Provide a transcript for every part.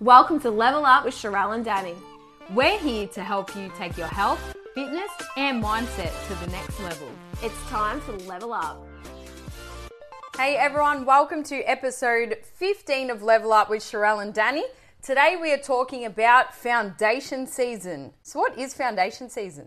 Welcome to Level Up with Sharelle and Dani. We're here to help you take your health, fitness, and mindset to the next level. It's time to level up. Hey everyone, welcome to episode 15 of Level Up with Sharelle and Dani. Today we are talking about foundation season. So, what is foundation season?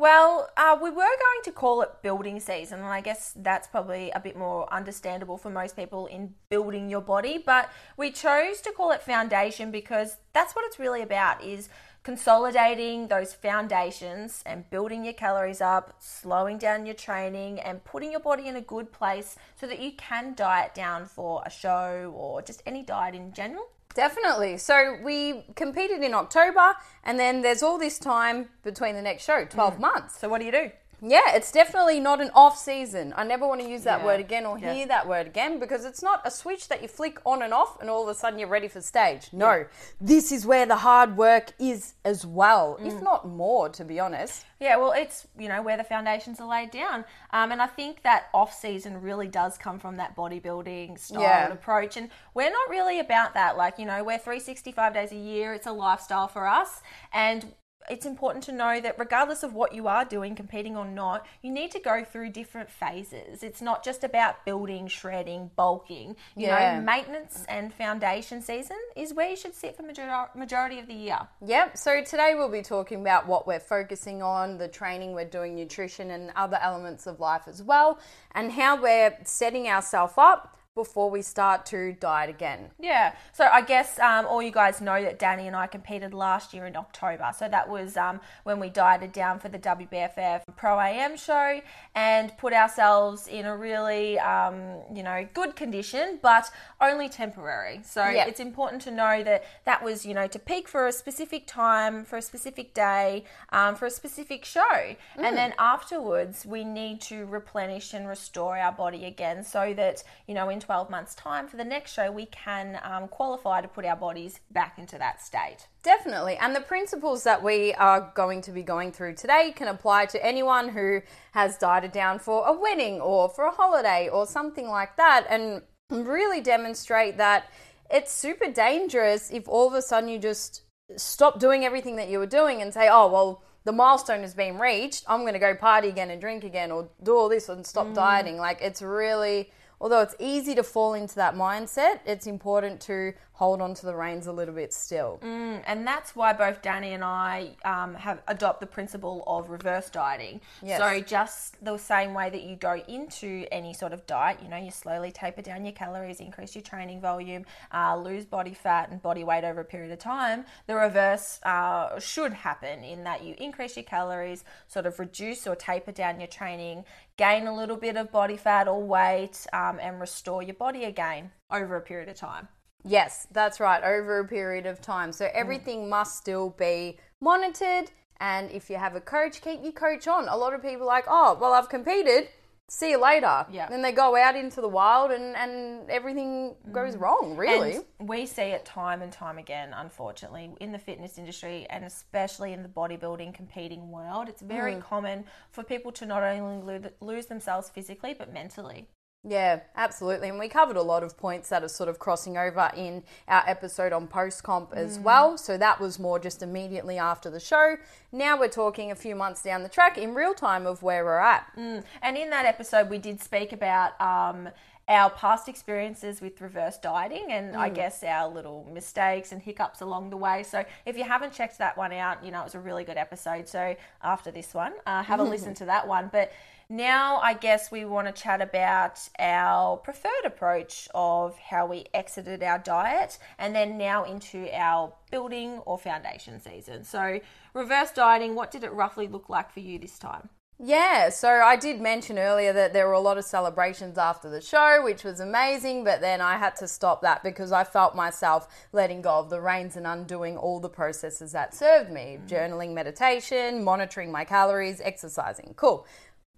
Well, uh, we were going to call it building season, and I guess that's probably a bit more understandable for most people in building your body. But we chose to call it foundation because that's what it's really about: is consolidating those foundations and building your calories up, slowing down your training, and putting your body in a good place so that you can diet down for a show or just any diet in general. Definitely. So we competed in October, and then there's all this time between the next show 12 Mm. months. So, what do you do? Yeah, it's definitely not an off season. I never want to use that Yeah. word again or Yeah. hear that word again because it's not a switch that you flick on and off and all of a sudden you're ready for stage. No, this is where the hard work is as well, Mm. if not more, to be honest. Yeah, well, it's you know where the foundations are laid down, um, and I think that off season really does come from that bodybuilding style Yeah. and approach, and we're not really about that. Like you know, we're 365 days a year. It's a lifestyle for us, and it's important to know that regardless of what you are doing, competing or not, you need to go through different phases. It's not just about building, shredding, bulking. You Yeah. know, maintenance and foundation season is where you should sit for major- majority of the year. Yep, so today we'll be talking about what we're focusing on, the training we're doing, nutrition, and other elements of life as well, and how we're setting ourselves up before we start to diet again. Yeah. So I guess um, all you guys know that Dani and I competed last year in October. So that was um, when we dieted down for the WBFF Pro AM show and put ourselves in a really, um, you know, good condition, but only temporary. So it's important to know that that was, you know, to peak for a specific time, for a specific day, um, for a specific show. And then afterwards, we need to replenish and restore our body again so that, you know, in 12 months' time for the next show, we can um, qualify to put our bodies back into that state. Definitely. And the principles that we are going to be going through today can apply to anyone who has dieted down for a wedding or for a holiday or something like that and really demonstrate that it's super dangerous if all of a sudden you just stop doing everything that you were doing and say, oh, well, the milestone has been reached. I'm going to go party again and drink again or do all this and stop dieting. Like, it's really, although it's easy to fall into that mindset, it's important to hold on to the reins a little bit still. And that's why both Dani and I um, have adopt the principle of reverse dieting. Yes. So just the same way that you go into any sort of diet, you know, you slowly taper down your calories, increase your training volume, uh, lose body fat and body weight over a period of time. The reverse uh, should happen in that you increase your calories, sort of reduce or taper down your training, gain a little bit of body fat or weight, um, and restore your body again over a period of time. Yes, that's right, over a period of time. So everything must still be monitored. And if you have a coach, keep your coach on. A lot of people are like, oh, well, I've competed. See you later. Yeah. Then they go out into the wild and, and everything goes wrong, really. And we see it time and time again, unfortunately, in the fitness industry and especially in the bodybuilding competing world. It's very Mm. common for people to not only lose themselves physically but mentally. Yeah, absolutely. And we covered a lot of points that are sort of crossing over in our episode on post comp as well. So that was more just immediately after the show. Now we're talking a few months down the track in real time of where we're at. And in that episode, we did speak about um, our past experiences with reverse dieting and I guess our little mistakes and hiccups along the way. So if you haven't checked that one out, you know, it was a really good episode. So after this one, uh, have a listen to that one. But now I guess we want to chat about our preferred approach of how we exited our diet and then now into our building or foundation season. So reverse dieting, what did it roughly look like for you this time? Yeah, so I did mention earlier that there were a lot of celebrations after the show, which was amazing, but then I had to stop that because I felt myself letting go of the reins and undoing all the processes that served me mm. journaling, meditation, monitoring my calories, exercising. Cool.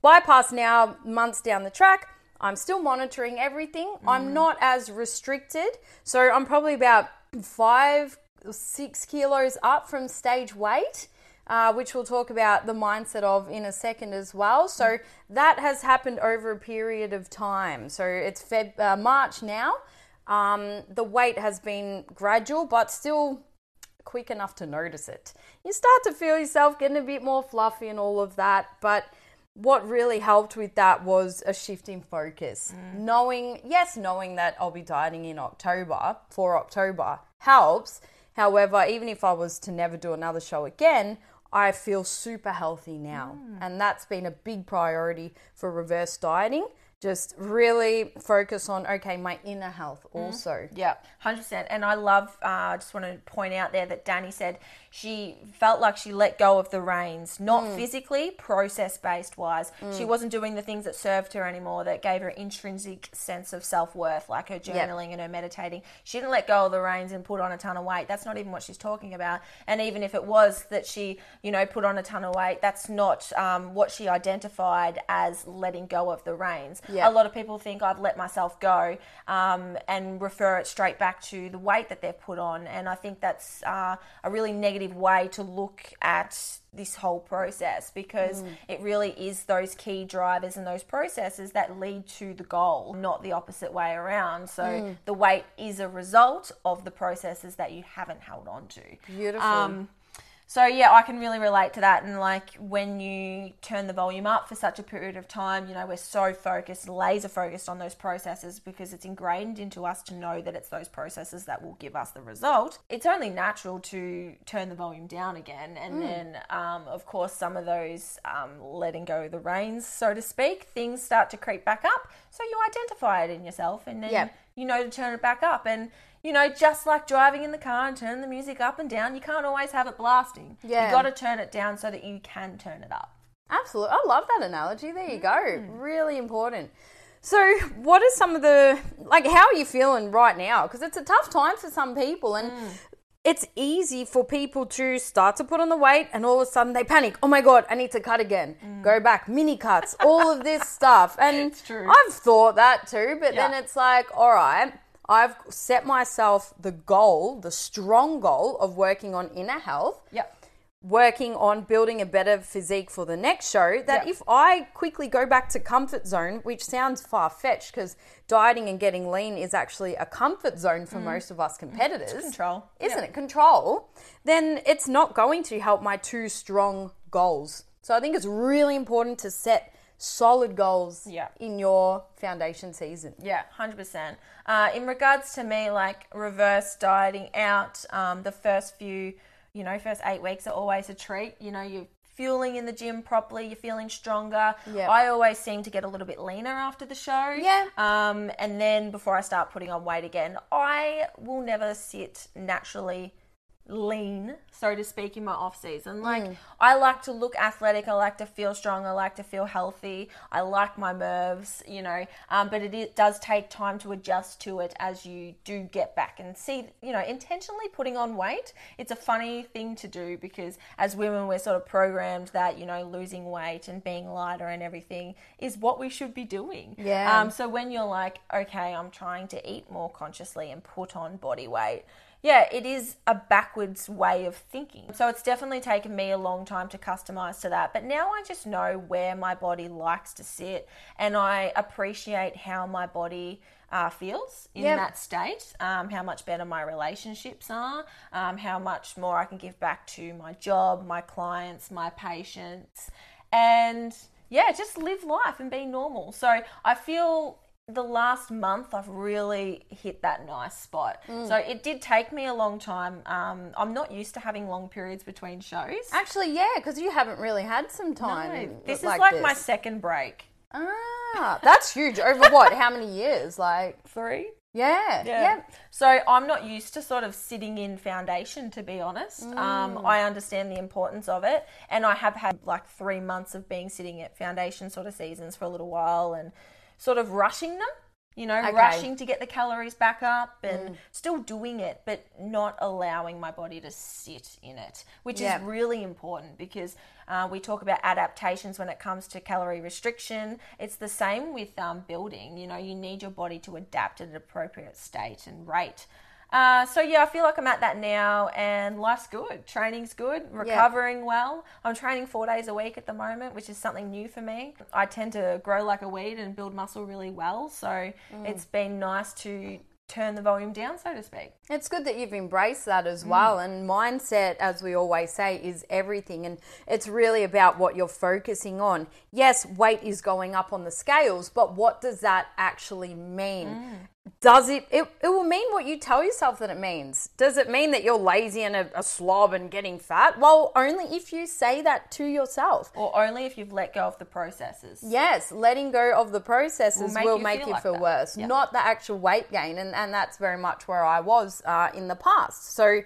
Bypass now, months down the track. I'm still monitoring everything. I'm not as restricted. So I'm probably about five, six kilos up from stage weight uh, which we'll talk about the mindset of in a second as well. So that has happened over a period of time. So it's Feb, uh, March now. Um, the weight has been gradual, but still quick enough to notice it. You start to feel yourself getting a bit more fluffy and all of that, but what really helped with that was a shift in focus. Mm. Knowing, yes, knowing that I'll be dieting in October for October helps. However, even if I was to never do another show again, I feel super healthy now. Mm. And that's been a big priority for reverse dieting. Just really focus on, okay, my inner health also. Yeah, hundred percent. And I love. uh, I just want to point out there that Dani said she felt like she let go of the reins, not physically, process based wise. She wasn't doing the things that served her anymore, that gave her intrinsic sense of self worth, like her journaling and her meditating. She didn't let go of the reins and put on a ton of weight. That's not even what she's talking about. And even if it was that she, you know, put on a ton of weight, that's not um, what she identified as letting go of the reins. Yeah. A lot of people think I've let myself go um, and refer it straight back to the weight that they've put on. And I think that's uh, a really negative way to look at this whole process because it really is those key drivers and those processes that lead to the goal, not the opposite way around. So the weight is a result of the processes that you haven't held on to. Beautiful. Um, so yeah, I can really relate to that. And like when you turn the volume up for such a period of time, you know, we're so focused, laser focused on those processes because it's ingrained into us to know that it's those processes that will give us the result. It's only natural to turn the volume down again. And then, um, of course, some of those um, letting go of the reins, so to speak, things start to creep back up. So you identify it in yourself and then Yep. you know to turn it back up. And you know, just like driving in the car and turning the music up and down, you can't always have it blasting. Yeah. You got to turn it down so that you can turn it up. Absolutely. I love that analogy. There you go. Mm. Really important. So, what are some of the, like, how are you feeling right now? Because it's a tough time for some people and mm. it's easy for people to start to put on the weight and all of a sudden they panic. Oh my God, I need to cut again. Mm. Go back, mini cuts, all of this stuff. And. I've thought that too, but then it's like, all right. I've set myself the goal, the strong goal of working on inner health Yep. working on building a better physique for the next show that Yeah. if I quickly go back to comfort zone, which sounds far fetched because dieting and getting lean is actually a comfort zone for mm. most of us mm. competitors. control. Isn't Yeah. it? Control. Then it's not going to help my two strong goals. So I think it's really important to set solid goals Yeah. in your foundation season. Yeah, hundred percent. Uh, in regards to me, like reverse dieting out, um, the first few, you know, first eight weeks are always a treat. You know, you're fueling in the gym properly, you're feeling stronger. Yeah. I always seem to get a little bit leaner after the show. Yeah. Um, and then before I start putting on weight again, I will never sit naturally lean, so to speak, in my off season. Like I like to look athletic, I like to feel strong, I like to feel healthy, I like my nerves, you know. Um, but it, it does take time to adjust to it as you do get back and see, you know, intentionally putting on weight. It's a funny thing to do because as women, we're sort of programmed that you know losing weight and being lighter and everything is what we should be doing. Yeah. Um, so when you're like, okay, I'm trying to eat more consciously and put on body weight, yeah, it is a backwards way of thinking. So it's definitely taken me a long time to customize to that. But now I just know where my body likes to sit and I appreciate how my body. Uh, feels in Yep. that state, um, how much better my relationships are, um, how much more I can give back to my job, my clients, my patients, and yeah, just live life and be normal. So I feel the last month I've really hit that nice spot. So it did take me a long time. Um, I'm not used to having long periods between shows. Actually, yeah, because you haven't really had some time. No, this is like like, my second break. Ah, that's huge. Over what? How many years? Like, Three. yeah, yeah. So I'm not used to sort of sitting in foundation, to be honest. Um, I understand the importance of it, and I have had like three months of being sitting at foundation sort of seasons for a little while, and sort of rushing them. You know, Okay. rushing to get the calories back up and still doing it, but not allowing my body to sit in it, which Yeah. is really important because uh, we talk about adaptations when it comes to calorie restriction. It's the same with um, building. You know, you need your body to adapt at an appropriate state and rate. Uh, so yeah, I feel like I'm at that now, and life's good. Training's good. Recovering well. I'm training four days a week at the moment, which is something new for me. I tend to grow like a weed and build muscle really well, so mm. it's been nice to turn the volume down, so to speak. It's good that you've embraced that as well. Mm. And mindset, as we always say, is everything. And it's really about what you're focusing on. Yes, weight is going up on the scales, but what does that actually mean? Mm. Does it, it, it will mean what you tell yourself that it means. Does it mean that you're lazy and a, a slob and getting fat? Well, only if you say that to yourself. Or only if you've let go of the processes. Yes, letting go of the processes Will will make make, you you feel feel, like that. worse, Yeah. not the actual weight gain. And, and that's very much where I was uh, in the past. So,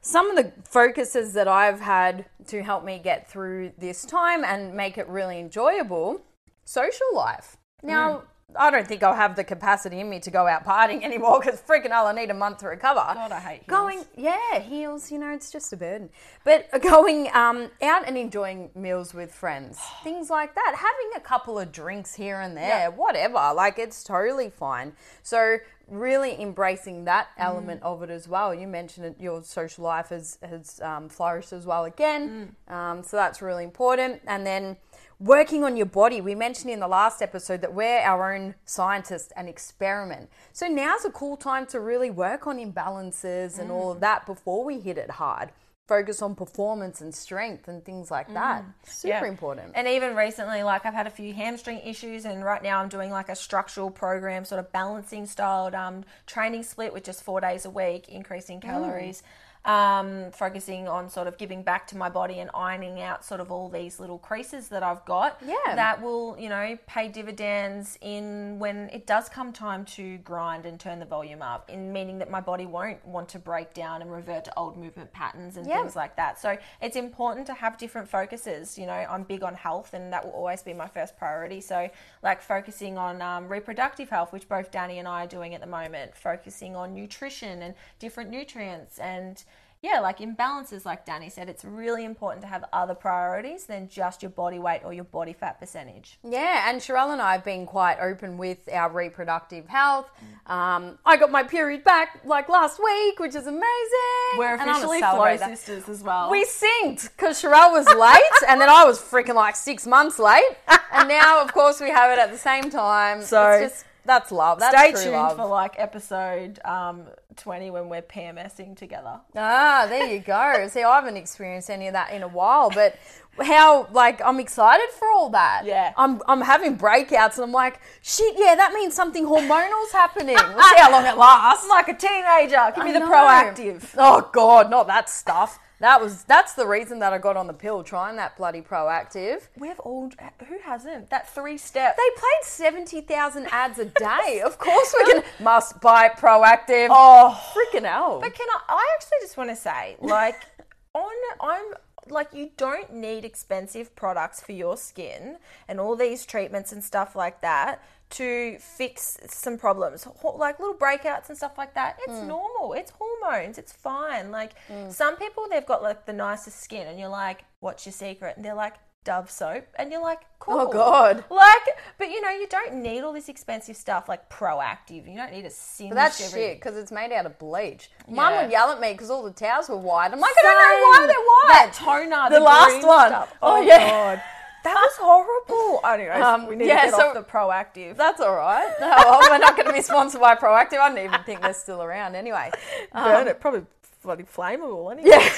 some of the focuses that I've had to help me get through this time and make it really enjoyable social life. Now, Mm. I don't think I'll have the capacity in me to go out partying anymore because freaking hell, I need a month to recover. God, I hate heels. Going, yeah, heels, you know, it's just a burden. But going um, out and enjoying meals with friends, things like that, having a couple of drinks here and there, Yeah. whatever, like it's totally fine. So, really embracing that Mm. element of it as well. You mentioned it, your social life has, has um, flourished as well again. Mm. Um, so, that's really important. And then, working on your body. We mentioned in the last episode that we're our own scientists and experiment. So now's a cool time to really work on imbalances and all of that before we hit it hard. Focus on performance and strength and things like that. Super Yeah. important. And even recently, like I've had a few hamstring issues, and right now I'm doing like a structural program, sort of balancing styled um, training split with just four days a week, increasing Mm. Um, focusing on sort of giving back to my body and ironing out sort of all these little creases that I've got. Yeah. That will, you know, pay dividends in when it does come time to grind and turn the volume up, in meaning that my body won't want to break down and revert to old movement patterns and Yeah. things like that. So it's important to have different focuses. You know, I'm big on health, and that will always be my first priority. So, like focusing on um, reproductive health, which both Dani and I are doing at the moment, focusing on nutrition and different nutrients, and yeah, like imbalances, like Dani said, it's really important to have other priorities than just your body weight or your body fat percentage. Yeah, and Sharelle and I have been quite open with our reproductive health. Um, I got my period back like last week, which is amazing. We're officially flow sisters as well. We synced because Sharelle was late, and then I was freaking like six months late, and now of course we have it at the same time. So- it's just that's love. That's Stay true tuned love. for like episode um, 20 when we're PMSing together. Ah, there you go. See, I haven't experienced any of that in a while, but how like I'm excited for all that. Yeah. I'm I'm having breakouts and I'm like, shit, yeah, that means something hormonal's happening. We'll see how long it lasts. I'm like a teenager. Give me the Proactiv. Oh god, not that stuff. That was that's the reason that I got on the pill trying that bloody Proactiv. We've all, who hasn't? That three step. They played 70,000 ads a day. Of course we can must buy Proactiv. oh. freaking hell. But can I, I actually just want to say, like, on, I'm, like, you don't need expensive products for your skin and all these treatments and stuff like that to fix some problems, like little breakouts and stuff like that. It's hmm. normal. It's hormones. It's fine. Like hmm. some people, they've got like the nicest skin, and you're like, "What's your secret?" And they're like, "Dove soap," and you're like, oh, "Cool." Oh, God. Like, but you know, you don't need all this expensive stuff like Proactiv. You don't need a singe. But that's every- shit because it's made out of bleach. Mum would yell at me because all the towels were white. I'm like, I don't know why they're white. That toner, The the, last one. stuff. Oh, Oh, yeah. god, that was horrible. Anyways, Um, we need yeah, to get so- off the Proactiv. That's all right. No, well, we're not going to be sponsored by Proactiv. I don't even think they're still around anyway. Burn it, probably bloody flammable. Anyway. Yeah.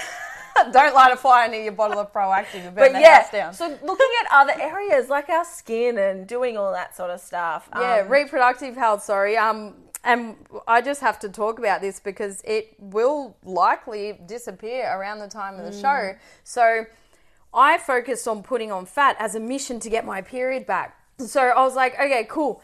don't light a fire near your bottle of Proactiv and burn But the yeah, house down. so looking at other areas like our skin and doing all that sort of stuff. Yeah, um, reproductive health. Sorry. Um, and I just have to talk about this because it will likely disappear around the time of the show. So I focused on putting on fat as a mission to get my period back. So I was like, okay, cool.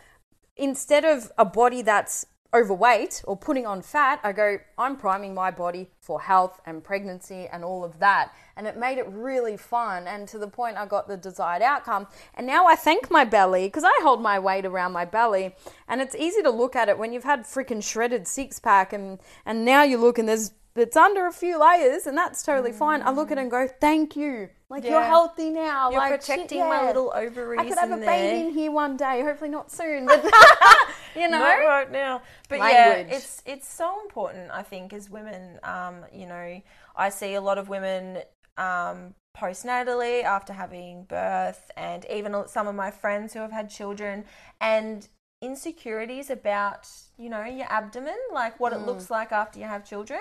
Instead of a body that's overweight or putting on fat, I go, I'm priming my body for health and pregnancy and all of that. And it made it really fun. And to the point, I got the desired outcome. And now I thank my belly because I hold my weight around my belly. And it's easy to look at it when you've had freaking shredded six pack and, and now you look and there's it's under a few layers and that's totally fine. I look at it and go, thank you. Like you're healthy now. You're like, protecting shit, my little ovaries I could have a in baby in here one day. Hopefully not soon, but you know. Not right now. But Language. yeah, it's it's so important. I think as women, um, you know, I see a lot of women um, postnatally after having birth, and even some of my friends who have had children, and insecurities about, you know, your abdomen, like what Mm. it looks like after you have children.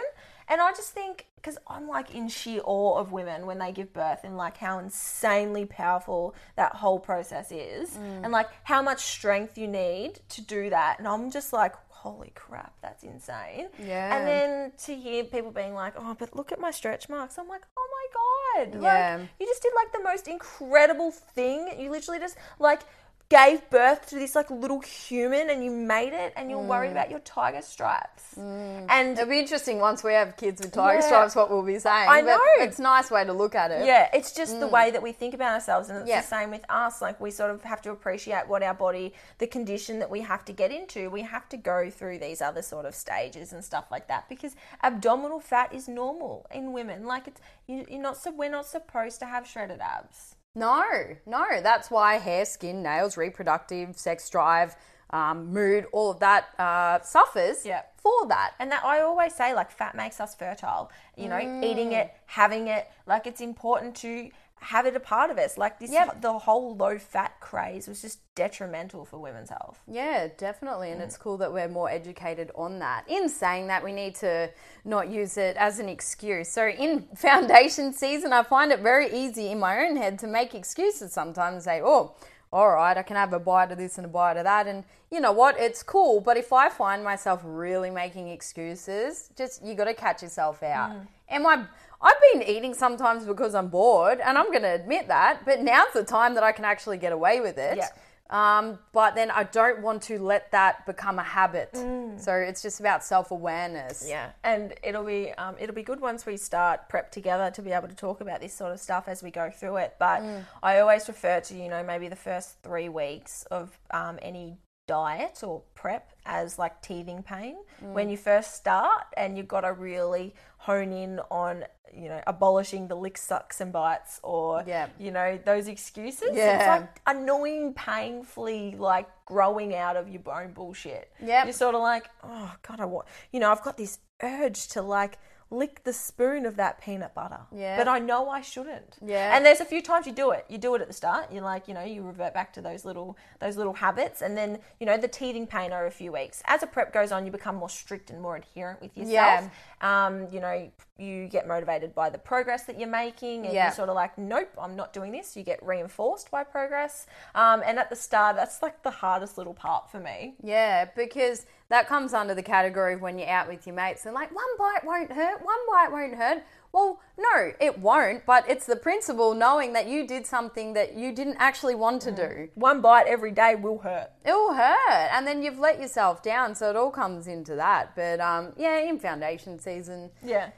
And I just think, because I'm like in sheer awe of women when they give birth and like how insanely powerful that whole process is Mm. and like how much strength you need to do that. And I'm just like, holy crap, that's insane. Yeah. And then to hear people being like, oh, but look at my stretch marks. I'm like, oh my God. Yeah. Like, you just did like the most incredible thing. You literally just like gave birth to this like little human and you made it and you're Mm. worried about your tiger stripes. And It'll be interesting once we have kids with tiger Yeah. stripes what we'll be saying. I know. It's a nice way to look at it. Yeah, it's just the way that we think about ourselves, and it's Yeah. the same with us. Like we sort of have to appreciate what our body, the condition that we have to get into. We have to go through these other sort of stages and stuff like that because abdominal fat is normal in women. Like it's you're not so we're not supposed to have shredded abs. No, no. That's why hair, skin, nails, reproductive, sex drive, um, mood, all of that uh, suffers Yeah. for that. And that I always say, like, fat makes us fertile. You know, eating it, having it, like, it's important to have it a part of us. Like, this, Yep. the whole low fat craze was just detrimental for women's health. Yeah, definitely. And mm. it's cool that we're more educated on that. In saying that, we need to not use it as an excuse. So, in foundation season, I find it very easy in my own head to make excuses sometimes say, oh, all right, I can have a bite of this and a bite of that. And you know what? It's cool. But if I find myself really making excuses, just you got to catch yourself out. Mm. Am I. I've been eating sometimes because I'm bored, and I'm going to admit that. But now's the time that I can actually get away with it. Yeah. Um, but then I don't want to let that become a habit. So it's just about self awareness. Yeah, and it'll be um, it'll be good once we start prep together to be able to talk about this sort of stuff as we go through it. But I always refer to you know maybe the first three weeks of um, any diet or prep as like teething pain mm. when you first start, and you've got to really hone in on you know abolishing the lick sucks and bites or Yeah. you know those excuses. It's Yeah. like annoying, painfully like growing out of your bone bullshit. yeah You're sort of like, oh god, I want, you know, I've got this urge to like lick the spoon of that peanut butter. Yeah. But I know I shouldn't. Yeah. And there's a few times you do it. You do it at the start. You're like, you know, you revert back to those little those little habits, and then you know the teething pain over a few weeks. As a prep goes on, you become more strict and more adherent with yourself. Yeah. Um, you know, you get motivated by the progress that you're making, and Yeah. you're sort of like, nope, I'm not doing this. You get reinforced by progress. Um, and at the start, that's like the hardest little part for me. Yeah, because that comes under the category of when you're out with your mates and like one bite won't hurt, one bite won't hurt. Well, no, it won't, but it's the principle knowing that you did something that you didn't actually want to do. One bite every day will hurt. It will hurt, and then you've let yourself down, so it all comes into that. But um, yeah, in foundation season, Yeah.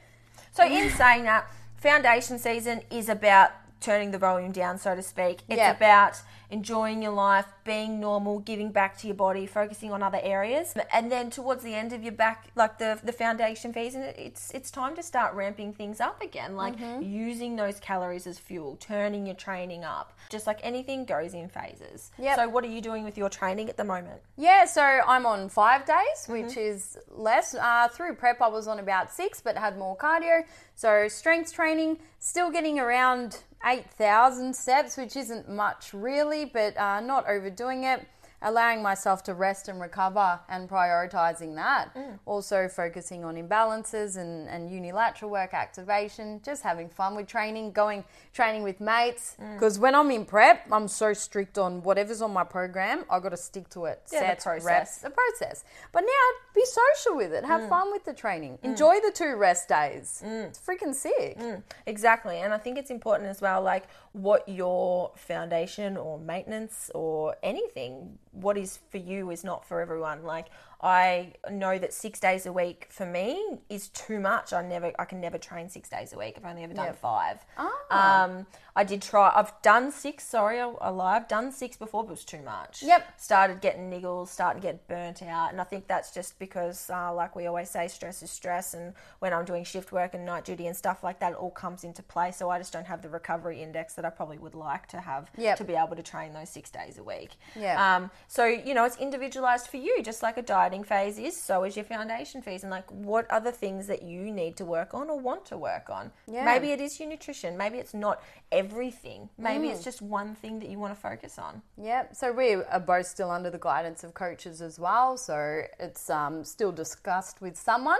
So in saying that, foundation season is about turning the volume down, so to speak. It's Yeah. about enjoying your life, being normal, giving back to your body, focusing on other areas. And then towards the end of your back, like the the foundation season, it's it's time to start ramping things up again, like Mm-hmm. using those calories as fuel, turning your training up. Just like anything goes in phases. Yep. So what are you doing with your training at the moment? Yeah, so I'm on five days, which is less. Uh, through prep, I was on about six, but had more cardio. So strength training, still getting around 8,000 steps, which isn't much really, but uh, not overdoing it. Allowing myself to rest and recover and prioritizing that. Mm. Also focusing on imbalances and, and unilateral work activation, just having fun with training, going training with mates. Mm. Because when I'm in prep, I'm so strict on whatever's on my program, I've got to stick to it. Yeah, the Sets, process. reps, the process. But now be social with it. Mm. Have fun with the training. Mm. Enjoy the two rest days. It's freaking sick. Exactly. And I think it's important as well, like what your foundation or maintenance or anything, what is for you is not for everyone. Like I know that six days a week for me is too much. I never, I can never train six days a week. I've only ever done Yep. five. Ah. Um, I did try. I've done six. Sorry, I, I lie. I've done six before, but it was too much. Yep. Started getting niggles, starting to get burnt out, and I think that's just because, uh, like we always say, stress is stress. And when I'm doing shift work and night duty and stuff like that, it all comes into play. So I just don't have the recovery index that I probably would like to have Yep. to be able to train those six days a week. Yeah. Um, so you know, it's individualized for you, just like a diet dieting phase is, so is your foundation phase. And like, what are the things that you need to work on or want to work on? Yeah. Maybe it is your nutrition. Maybe it's not everything. Maybe it's just one thing that you want to focus on. Yep. So we are both still under the guidance of coaches as well. So it's um, still discussed with someone,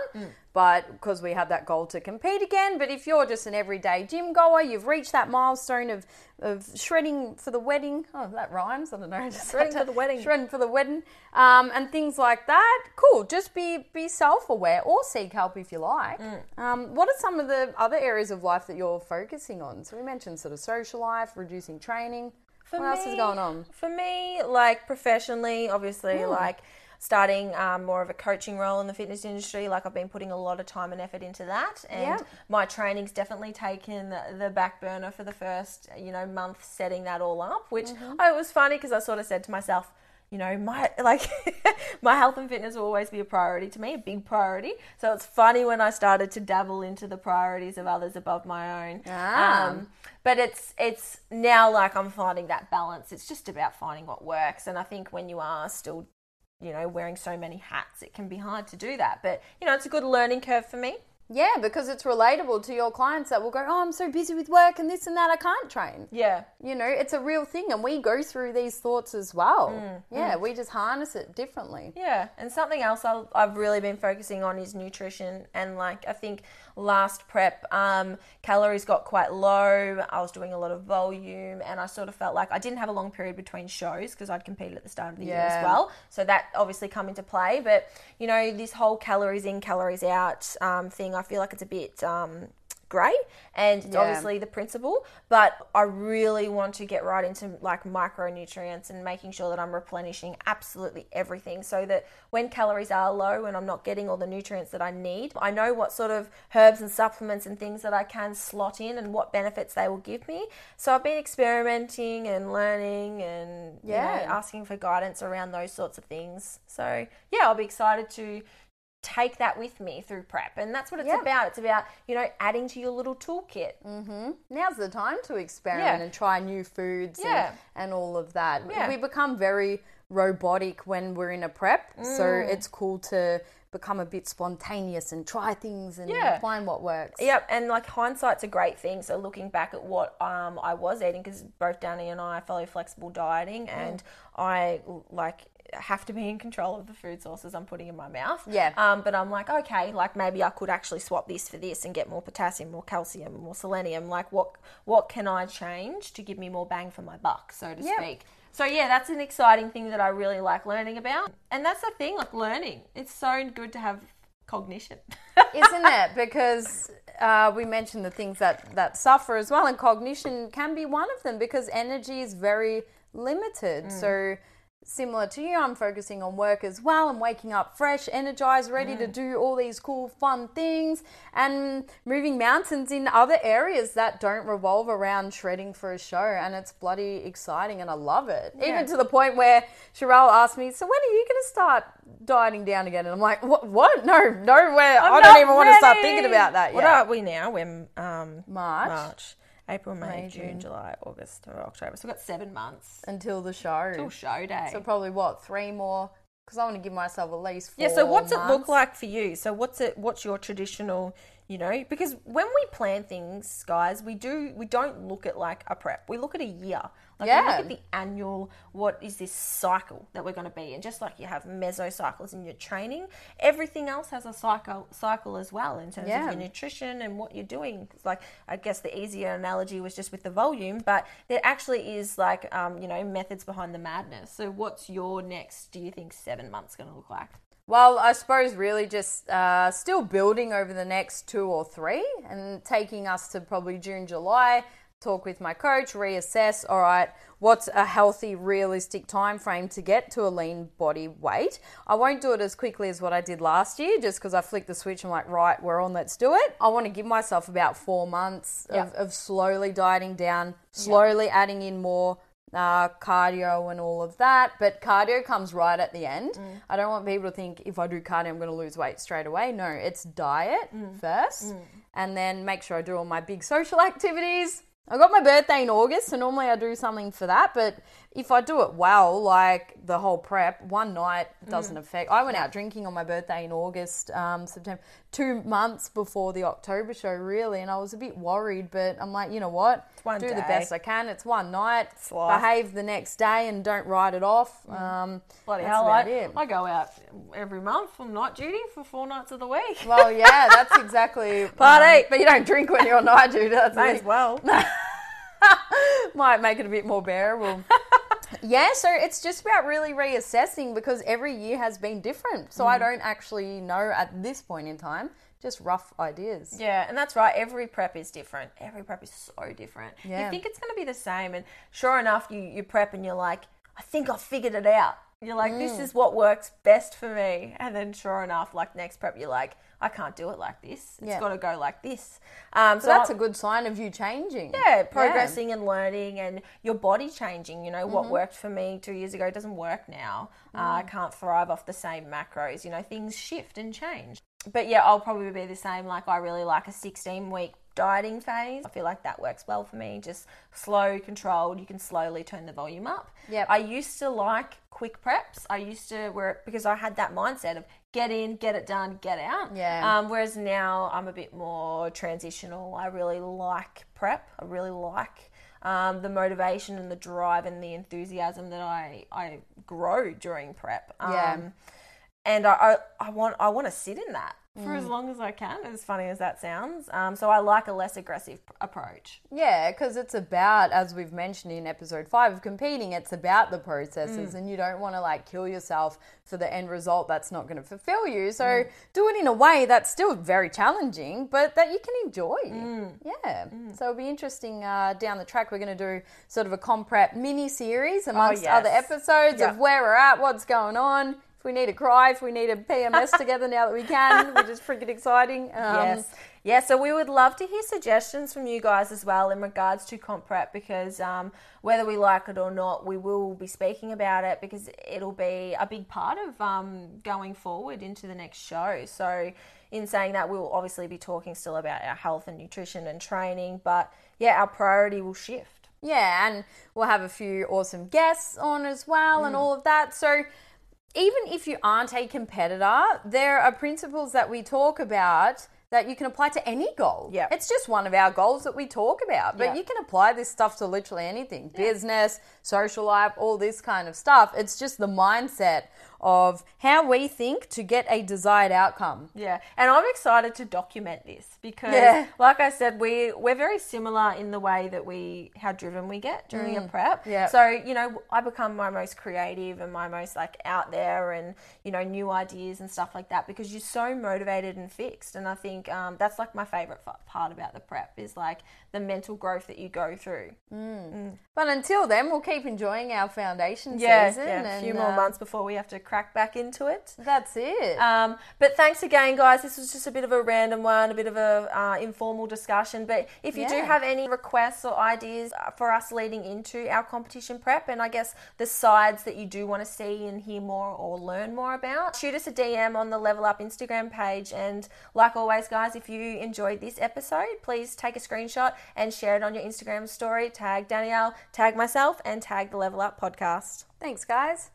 but because we have that goal to compete again. But if you're just an everyday gym goer, you've reached that milestone of of shredding for the wedding. Oh, that rhymes. I don't know. Just Shredding for the wedding. Shredding for the wedding, um, and things like that. Cool. Just be be self aware or seek help if you like. Mm. Um, what are some of the other areas of life that you're focusing on? So we mentioned sort of social life, reducing training. For what else is me- going on? For me, like professionally, obviously, Hmm. like starting um, more of a coaching role in the fitness industry, like I've been putting a lot of time and effort into that. And Yeah. my training's definitely taken the, back burner for the first, you know, month setting that all up, which Mm-hmm. oh, it was funny because I sort of said to myself, you know, my like my health and fitness will always be a priority to me, a big priority. So it's funny when I started to dabble into the priorities of others above my own. Ah. Um, but it's it's now like I'm finding that balance. It's just about finding what works, and I think when you are still, you know, wearing so many hats, it can be hard to do that. But you know, it's a good learning curve for me. Yeah, because it's relatable to your clients that will go, Oh, I'm so busy with work and this and that, I can't train. Yeah, You know, it's a real thing, and we go through these thoughts as well. Mm, yeah, we just harness it differently. Yeah, and something else I- I've really been focusing on is nutrition. And like I think last prep, um, calories got quite low. I was doing a lot of volume, and I sort of felt like I didn't have a long period between shows because I'd competed at the start of the year as well. So that obviously come into play. But you know, this whole calories in, calories out um, thing, I feel like it's a bit. Um, Great, and it's Yeah. obviously the principle, but I really want to get right into like micronutrients and making sure that I'm replenishing absolutely everything so that when calories are low and I'm not getting all the nutrients that I need, I know what sort of herbs and supplements and things that I can slot in and what benefits they will give me. So I've been experimenting and learning and you know, Yeah. asking for guidance around those sorts of things. So yeah, I'll be excited to take that with me through prep and that's what it's Yeah. about it's about you know adding to your little toolkit Now's the time to experiment Yeah. and try new foods Yeah. and, and all of that. Yeah. We become very robotic when we're in a prep, so Mm. it's cool to become a bit spontaneous and try things and Yeah. find what works. Yep, and like hindsight's a great thing. So looking back at what um, I was eating, because both Dani and I follow flexible dieting, Mm. and I like have to be in control of the food sources I'm putting in my mouth. Yeah. Um, but I'm like, okay, like maybe I could actually swap this for this and get more potassium, more calcium, more selenium. Like, what what can I change to give me more bang for my buck, so to Yep. speak? So yeah, that's an exciting thing that I really like learning about, and that's the thing, like learning. It's so good to have cognition. isn't it? Because uh, we mentioned the things that, that suffer as well, and cognition can be one of them because energy is very limited. So, similar to you, I'm focusing on work as well. I'm waking up fresh, energized, ready to do all these cool, fun things, and moving mountains in other areas that don't revolve around shredding for a show. And it's bloody exciting, and I love it. Yeah. Even to the point where Sharelle asked me, "So when are you going to start dieting down again?" And I'm like, "What? What? No, nowhere. I I'm don't not even want to start thinking about that What yet." What are we now? We're um, March. March, April, May, May, June, June. July, August, or October. So we've got seven months until the show. till show day. So probably what three more? Because I want to give myself at least four. yeah. So what's it look like for you? So what's it? What's your traditional? You know, because when we plan things, guys, we do we don't look at like a prep. We look at a year. Like Yeah. look at the annual. What is this cycle that we're going to be in? Just like you have mesocycles in your training, everything else has a cycle cycle as well in terms Yeah. of your nutrition and what you're doing. It's like I guess the easier analogy was just with the volume, but there actually is like um, you know methods behind the madness. So what's your next? Do you think seven months going to look like? Well, I suppose really just uh, still building over the next two or three and taking us to probably June, July. Talk with my coach, reassess. All right, what's a healthy, realistic time frame to get to a lean body weight? I won't do it as quickly as what I did last year, just because I flicked the switch. I'm like, right, we're on, let's do it. I want to give myself about four months of, of slowly dieting down, slowly adding in more uh, cardio and all of that. But cardio comes right at the end. Mm. I don't want people to think if I do cardio, I'm going to lose weight straight away. No, it's diet mm. first, mm. and then make sure I do all my big social activities. I got my birthday in August, so normally I do something for that. But if I do it well, like the whole prep, one night doesn't affect. I went out drinking on my birthday in August, um, September, two months before the October show, really, and I was a bit worried. But I'm like, you know what? do the best I can. It's one night. life. Behave the next day and don't write it off. Um, Bloody hell, I, it. I go out every month on night duty for four nights of the week. Well, yeah, that's exactly Party. um, but you don't drink when you're on night duty. That's May as well. might make it a bit more bearable. yeah, so it's just about really reassessing because every year has been different. So Mm. I don't actually know at this point in time, just rough ideas. Yeah, and that's right. Every prep is different. Every prep is so different. Yeah. You think it's going to be the same, and sure enough, you you prep and you're like, I think I figured it out. You're like, this Mm. is what works best for me. And then sure enough, like next prep, you're like, I can't do it like this. It's Yeah. got to go like this. Um, so that's a good sign of you changing. yeah, progressing and learning and your body changing. You know, what worked for me two years ago doesn't work now. Uh, I can't thrive off the same macros. You know, things shift and change. But yeah, I'll probably be the same. Like, I really like a 16 week dieting phase. I feel like that works well for me. Just slow, controlled. You can slowly turn the volume up. Yep. I used to like quick preps. I used to, where because I had that mindset of get in, get it done, get out. Yeah. Um, whereas now I'm a bit more transitional. I really like prep. I really like um, the motivation and the drive and the enthusiasm that I, I grow during prep. Um, Yeah. And I, I, I want I want to sit in that for Mm. as long as I can, as funny as that sounds. Um, so I like a less aggressive approach. Yeah, because it's about, as we've mentioned in episode five of competing, it's about the Mm. processes, and you don't want to like kill yourself for the end result that's not going to fulfill you. So Mm. do it in a way that's still very challenging, but that you can enjoy. Mm. Yeah. So it'll be interesting uh, down the track. We're going to do sort of a comp prep mini series amongst Oh, yes. other episodes Yeah. of where we're at, what's going on. If we need to cry, if we need a PMS together now that we can, which is freaking exciting. Um, yes. Yeah, so we would love to hear suggestions from you guys as well in regards to comp prep because um, whether we like it or not, we will be speaking about it because it'll be a big part of um, going forward into the next show. So, in saying that, we'll obviously be talking still about our health and nutrition and training, but yeah, our priority will shift. Yeah, and we'll have a few awesome guests on as well and all of that. So even if you aren't a competitor, there are principles that we talk about that you can apply to any goal. Yeah. It's just one of our goals that we talk about. But Yeah. you can apply this stuff to literally anything. Business, social life, all this kind of stuff. It's just the mindset of how we think to get a desired outcome. Yeah, and I'm excited to document this because, Yeah. like I said, we we're very similar in the way that we how driven we get during a prep. Mm. Yeah. So you know, I become my most creative and my most like out there and you know new ideas and stuff like that because you're so motivated and fixed. And I think um, that's like my favorite part about the prep is like the mental growth that you go through. But until then, we'll keep enjoying our foundation Yeah, season. yeah, a few more uh, months before we have to crack back into it. That's it. Um, but thanks again, guys. This was just a bit of a random one, a bit of a uh, informal discussion. But if you do have any requests or ideas uh, for us leading into our competition prep, and I guess the sides that you do want to see and hear more or learn more about, shoot us a DM on the Level Up Instagram page. And like always, guys, if you enjoyed this episode, please take a screenshot and share it on your Instagram story. Tag Danielle, tag myself, and tag the Level Up podcast. Thanks, guys.